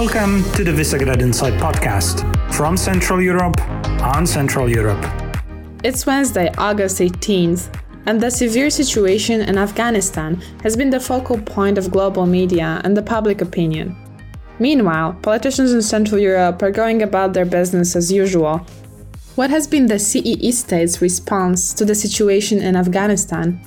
Welcome to the Visegrad Insight podcast from Central Europe on Central Europe. It's Wednesday, August 18th, and the severe situation in Afghanistan has been the focal point of global media and the public opinion. Meanwhile, politicians in Central Europe are going about their business as usual. What has been the CEE state's response to the situation in Afghanistan?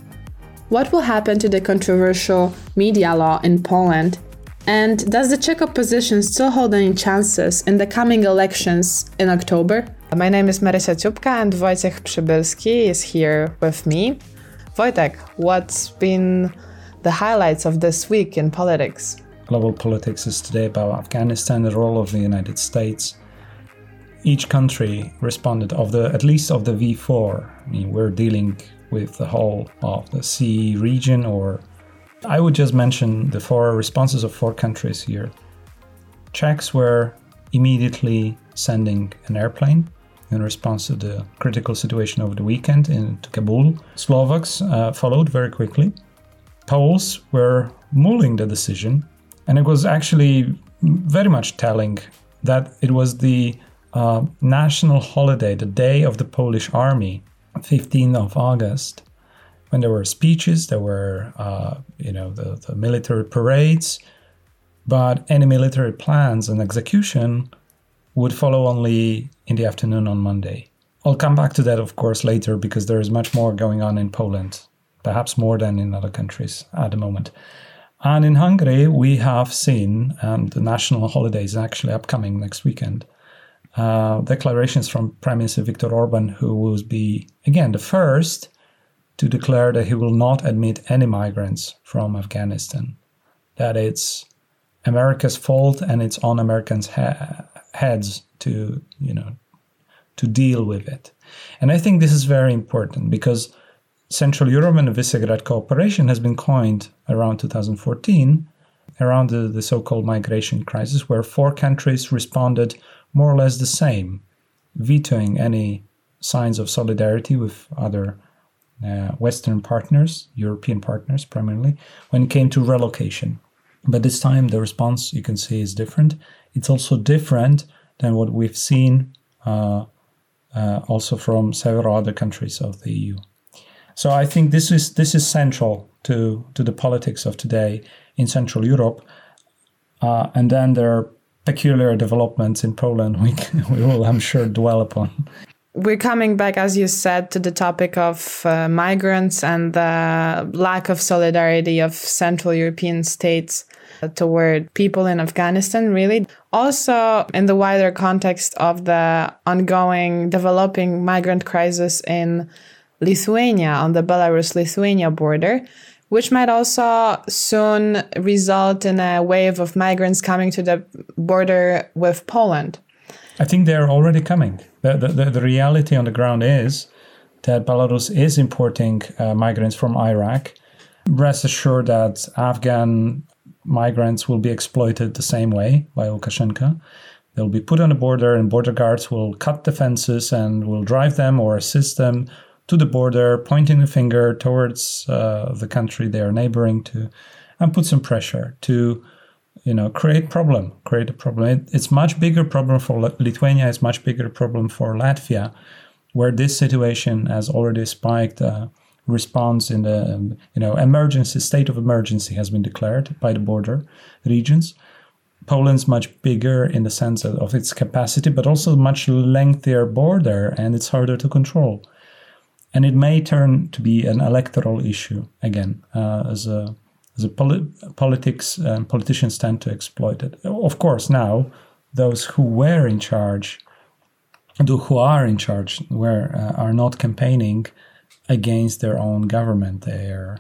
What will happen to the controversial media law in Poland? And does the Czech opposition still hold any chances in the coming elections in October? My name is Marysia Ciupka and Wojciech Przybylski is here with me. Wojtek, what's been the highlights of this week in politics? Global politics is today about Afghanistan, the role of the United States. Each country responded of the at least of the V4. I mean, we're dealing with the whole of the CEE region or I would just mention the four responses of four countries here. Czechs were immediately sending an airplane in response to the critical situation over the weekend in Kabul. Slovaks uh, followed very quickly. Poles were mulling the decision, and it was actually very much telling that it was the uh, national holiday, the day of the Polish army, 15th of August, when there were speeches, there were uh, you know the, the military parades, but any military plans and execution would follow only in the afternoon on Monday. I'll come back to that, of course, later because there is much more going on in Poland, perhaps more than in other countries at the moment. And in Hungary, we have seen, and the national holiday is actually upcoming next weekend, uh, declarations from Prime Minister Viktor Orban, who will be, again, the first to declare that he will not admit any migrants from Afghanistan, that it's America's fault and it's on Americans' heads to, you know, to deal with it. And I think this is very important because Central Europe and the Visegrad cooperation has been coined around 2014 around the, the so-called migration crisis where four countries responded more or less the same, vetoing any signs of solidarity with other Western partners, European partners primarily, when it came to relocation. But this time, the response you can see is different. It's also different than what we've seen uh, uh, also from several other countries of the EU. So I think this is this is central to to the politics of today in Central Europe. Uh, and then there are peculiar developments in Poland we, can, we will, I'm sure, dwell upon we're coming back, as you said, to the topic of uh, migrants and the lack of solidarity of Central European states toward people in Afghanistan, really. Also, in the wider context of the ongoing developing migrant crisis in Lithuania on the Belarus Lithuania border, which might also soon result in a wave of migrants coming to the border with Poland. I think they're already coming. The, the, the, reality on the ground is that Belarus is importing uh, migrants from Iraq. Rest assured that Afghan migrants will be exploited the same way by Lukashenko. They'll be put on the border, and border guards will cut the fences and will drive them or assist them to the border, pointing the finger towards uh, the country they are neighboring to, and put some pressure to you know create problem create a problem. It, it's much bigger problem for lithuania it's much bigger problem for latvia where this situation has already spiked uh, response in the um, you know emergency state of emergency has been declared by the border regions. Poland's much bigger in the sense of, of its capacity but also much lengthier border and it's harder to control. And it may turn to be an electoral issue again uh, as a the poli- politics and politicians tend to exploit it. Of course, now those who were in charge, who are in charge, were uh, are not campaigning against their own government. Their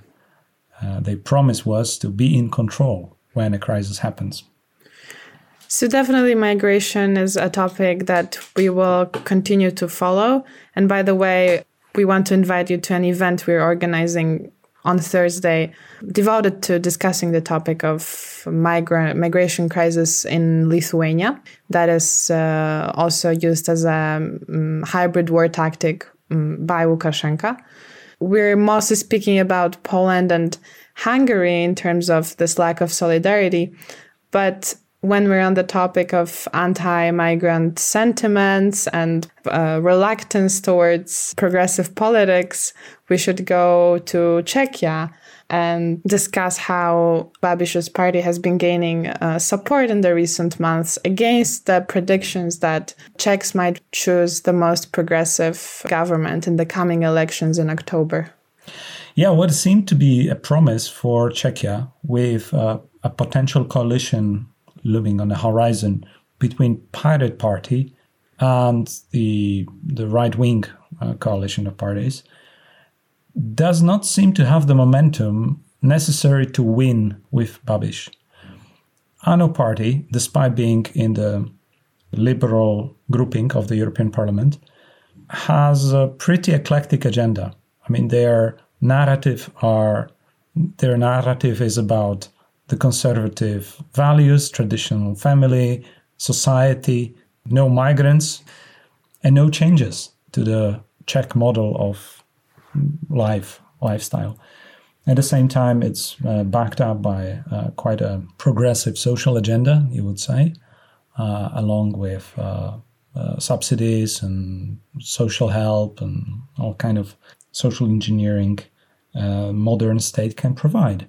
uh, their promise was to be in control when a crisis happens. So definitely, migration is a topic that we will continue to follow. And by the way, we want to invite you to an event we're organizing on Thursday devoted to discussing the topic of migration crisis in Lithuania. That is uh, also used as a um, hybrid war tactic um, by Lukashenko. We're mostly speaking about Poland and Hungary in terms of this lack of solidarity, but when we're on the topic of anti migrant sentiments and uh, reluctance towards progressive politics, we should go to Czechia and discuss how Babiš's party has been gaining uh, support in the recent months against the predictions that Czechs might choose the most progressive government in the coming elections in October. Yeah, what seemed to be a promise for Czechia with uh, a potential coalition looming on the horizon between Pirate Party and the the right wing uh, coalition of parties does not seem to have the momentum necessary to win with Babiš. ANO party, despite being in the liberal grouping of the European Parliament, has a pretty eclectic agenda. I mean, their narrative are their narrative is about the conservative values, traditional family, society, no migrants, and no changes to the Czech model of life, lifestyle. At the same time, it's uh, backed up by uh, quite a progressive social agenda, you would say, uh, along with uh, uh, subsidies and social help and all kind of social engineering uh, modern state can provide.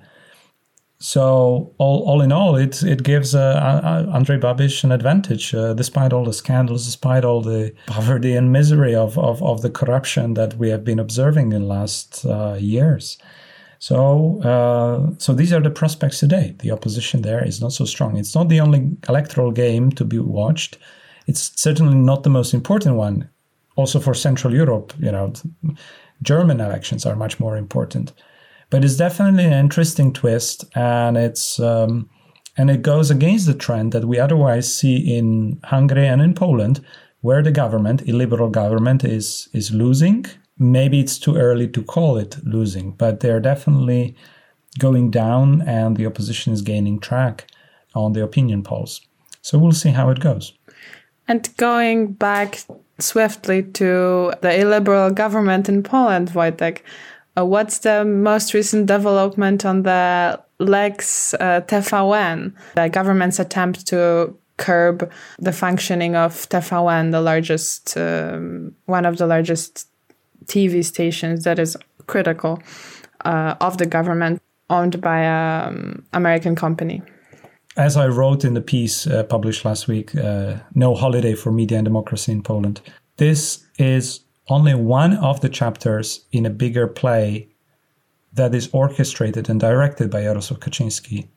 So all, all in all, it it gives uh, Andrej Babiš an advantage, uh, despite all the scandals, despite all the poverty and misery of, of, of the corruption that we have been observing in last uh, years. So uh, so these are the prospects today. The opposition there is not so strong. It's not the only electoral game to be watched. It's certainly not the most important one. Also for Central Europe, you know, German elections are much more important but it's definitely an interesting twist, and it's um, and it goes against the trend that we otherwise see in Hungary and in Poland, where the government, illiberal government, is is losing. Maybe it's too early to call it losing, but they're definitely going down, and the opposition is gaining track on the opinion polls. So we'll see how it goes. And going back swiftly to the illiberal government in Poland, Wojtek, uh, what's the most recent development on the Lex uh, the government's attempt to curb the functioning of TVN, the largest, um, one of the largest TV stations that is critical uh, of the government, owned by an um, American company? As I wrote in the piece uh, published last week, uh, No Holiday for Media and Democracy in Poland, this is only one of the chapters in a bigger play that is orchestrated and directed by Jarosław Kaczynski.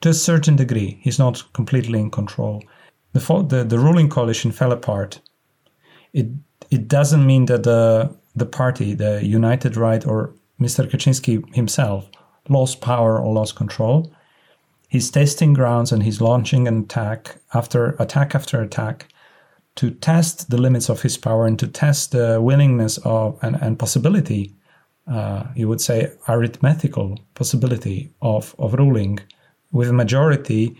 To a certain degree, he's not completely in control. The, the, the ruling coalition fell apart. It, it doesn't mean that the, the party, the United Right, or Mr. Kaczynski himself lost power or lost control. He's testing grounds and he's launching an attack after attack after attack to test the limits of his power and to test the willingness of and, and possibility, uh, you would say, arithmetical possibility of, of ruling with a majority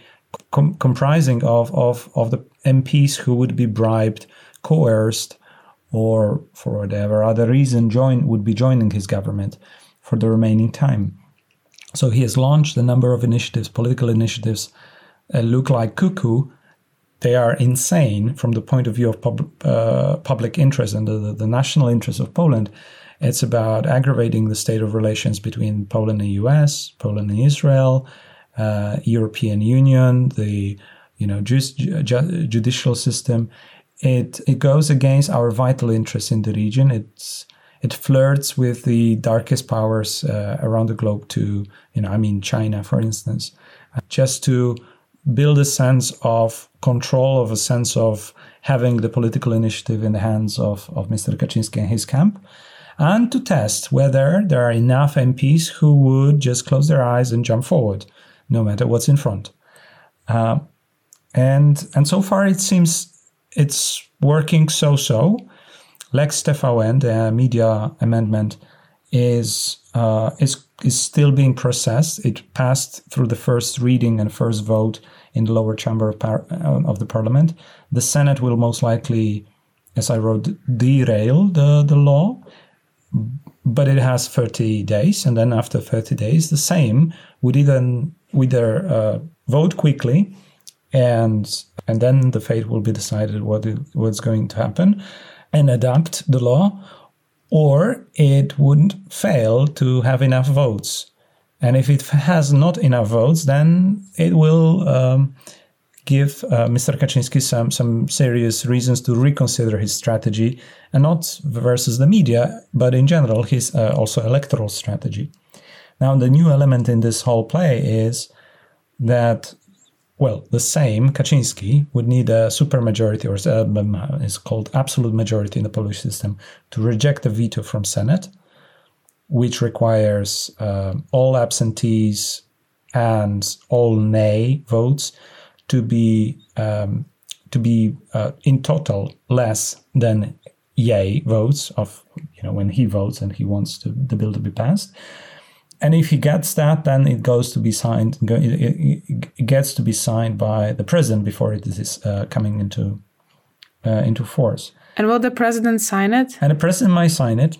com- comprising of, of, of the MPs who would be bribed, coerced, or for whatever other reason join would be joining his government for the remaining time. So he has launched a number of initiatives, political initiatives, uh, look like cuckoo, they are insane from the point of view of pub, uh, public interest and the, the, national interest of Poland. It's about aggravating the state of relations between Poland and the US, Poland and Israel, uh, European Union, the you know ju- ju- judicial system. It it goes against our vital interests in the region. It's it flirts with the darkest powers uh, around the globe. To you know, I mean China, for instance, just to build a sense of control, of a sense of having the political initiative in the hands of, of Mr. Kaczynski and his camp, and to test whether there are enough MPs who would just close their eyes and jump forward, no matter what's in front. Uh, and and so far it seems it's working so-so. Lex TVN, the media amendment, is uh, is is still being processed. It passed through the first reading and first vote in the lower chamber of, par- uh, of the parliament. The Senate will most likely, as I wrote, derail the, the law, but it has 30 days. And then after 30 days, the Sejm would either, either uh, vote quickly and and then the fate will be decided what is, what's going to happen, and adapt the law, or it wouldn't fail to have enough votes, and if it has not enough votes, then it will. Um, give uh, Mr. Kaczynski some some serious reasons to reconsider his strategy, and not versus the media, but in general his uh, also electoral strategy. Now, the new element in this whole play is that, well, the same Kaczynski would need a supermajority, or uh, it's called absolute majority in the Polish system, to reject a veto from Senate, which requires uh, all absentees and all nay votes to be um, to be uh, in total less than yay votes of you know when he votes and he wants to, the bill to be passed and if he gets that then it goes to be signed it, gets to be signed by the president before it is uh, coming into uh, into force. And will the president sign it? And the president might sign it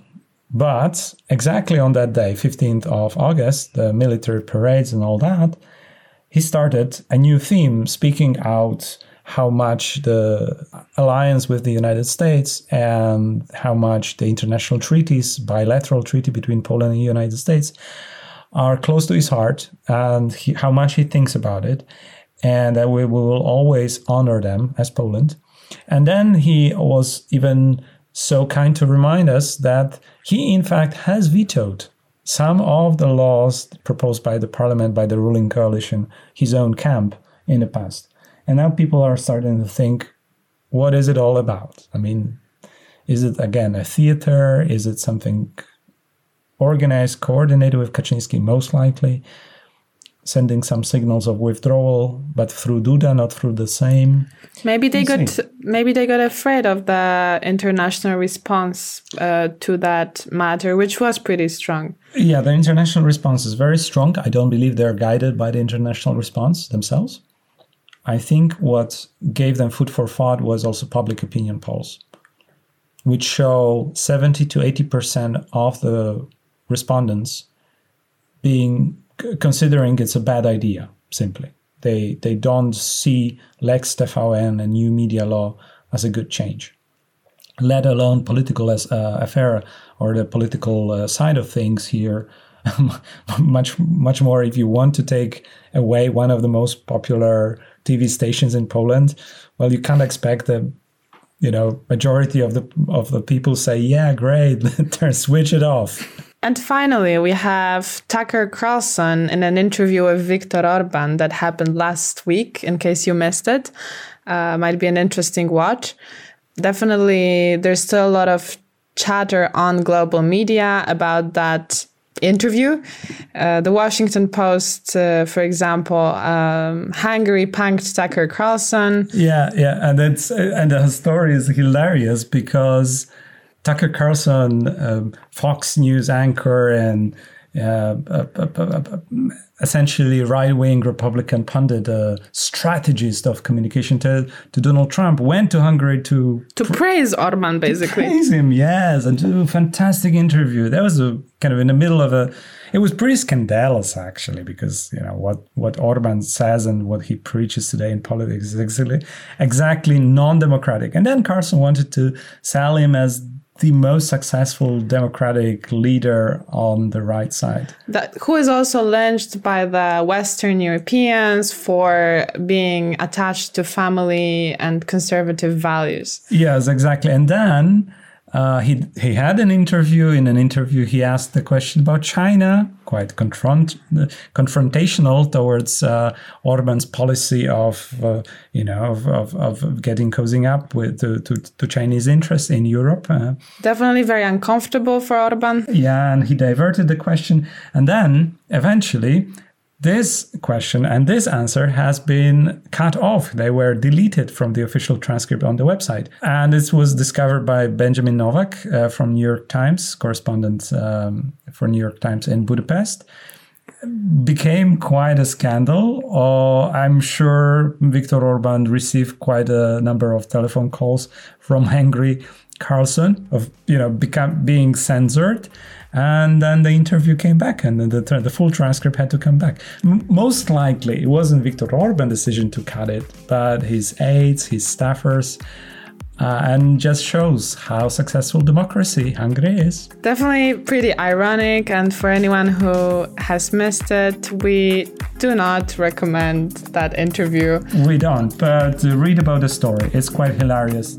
but exactly on that day 15th of august the military parades and all that he started a new theme speaking out how much the alliance with the United States and how much the international treaties, bilateral treaty between Poland and the United States, are close to his heart and he, how much he thinks about it, and that we, we will always honor them as Poland. And then he was even so kind to remind us that he, in fact, has vetoed some of the laws proposed by the parliament, by the ruling coalition, his own camp in the past. And now people are starting to think, what is it all about? I mean, is it again a theater? Is it something organized, coordinated with Kaczynski, most likely? Sending some signals of withdrawal, but through Duda, not through the Sejm. Maybe they got maybe they got afraid of the international response uh, to that matter, which was pretty strong. Yeah, the international response is very strong. I don't believe they're guided by the international response themselves. I think what gave them food for thought was also public opinion polls, which show 70 to 80% of the respondents being considering it's a bad idea, simply. They, they don't see Lex TVN and new media law as a good change, let alone political as, uh, affair or the political uh, side of things here. much much more if you want to take away one of the most popular TV stations in Poland, well, you can't expect the you know majority of the of the people say, yeah, great, switch it off. And finally, we have Tucker Carlson in an interview with Viktor Orban that happened last week. In case you missed it, uh, might be an interesting watch. Definitely, there's still a lot of chatter on global media about that interview. Uh, the Washington Post, uh, for example, um, Hungary punked Tucker Carlson. Yeah, yeah, and it's and the story is hilarious because Tucker Carlson, um, Fox News anchor, and uh, essentially right-wing Republican pundit, uh, strategist of communication to, to Donald Trump, went to Hungary to to pr- praise Orban, basically. praise him, yes, and do a fantastic interview. That was a kind of in the middle of a. It was pretty scandalous, actually, because you know what what Orban says and what he preaches today in politics is exactly exactly non-democratic. And then Carlson wanted to sell him as the most successful democratic leader on the right side. That, who is also lynched by the Western Europeans for being attached to family and conservative values. Yes, exactly. And then uh, he he had an interview. In an interview, he asked the question about China, quite confront confrontational towards uh, Orban's policy of uh, you know of, of, of, getting cozying up with to, to, to Chinese interests in Europe. Uh. Definitely very uncomfortable for Orban. Yeah, and he diverted the question, and then eventually this question and this answer has been cut off. They were deleted from the official transcript on the website. And this was discovered by Benjamin Novak uh, from New York Times, correspondent um, for New York Times in Budapest. became quite a scandal. Uh, I'm sure Viktor Orban received quite a number of telephone calls from angry Carlson of you know become being censored, and then the interview came back, and the the, the full transcript had to come back. M- most likely, it wasn't Viktor Orban's decision to cut it, but his aides, his staffers uh, and just shows how successful democracy Hungary is. Definitely pretty ironic, and for anyone who has missed it, we do not recommend that interview. We don't, but read about the story. It's quite hilarious.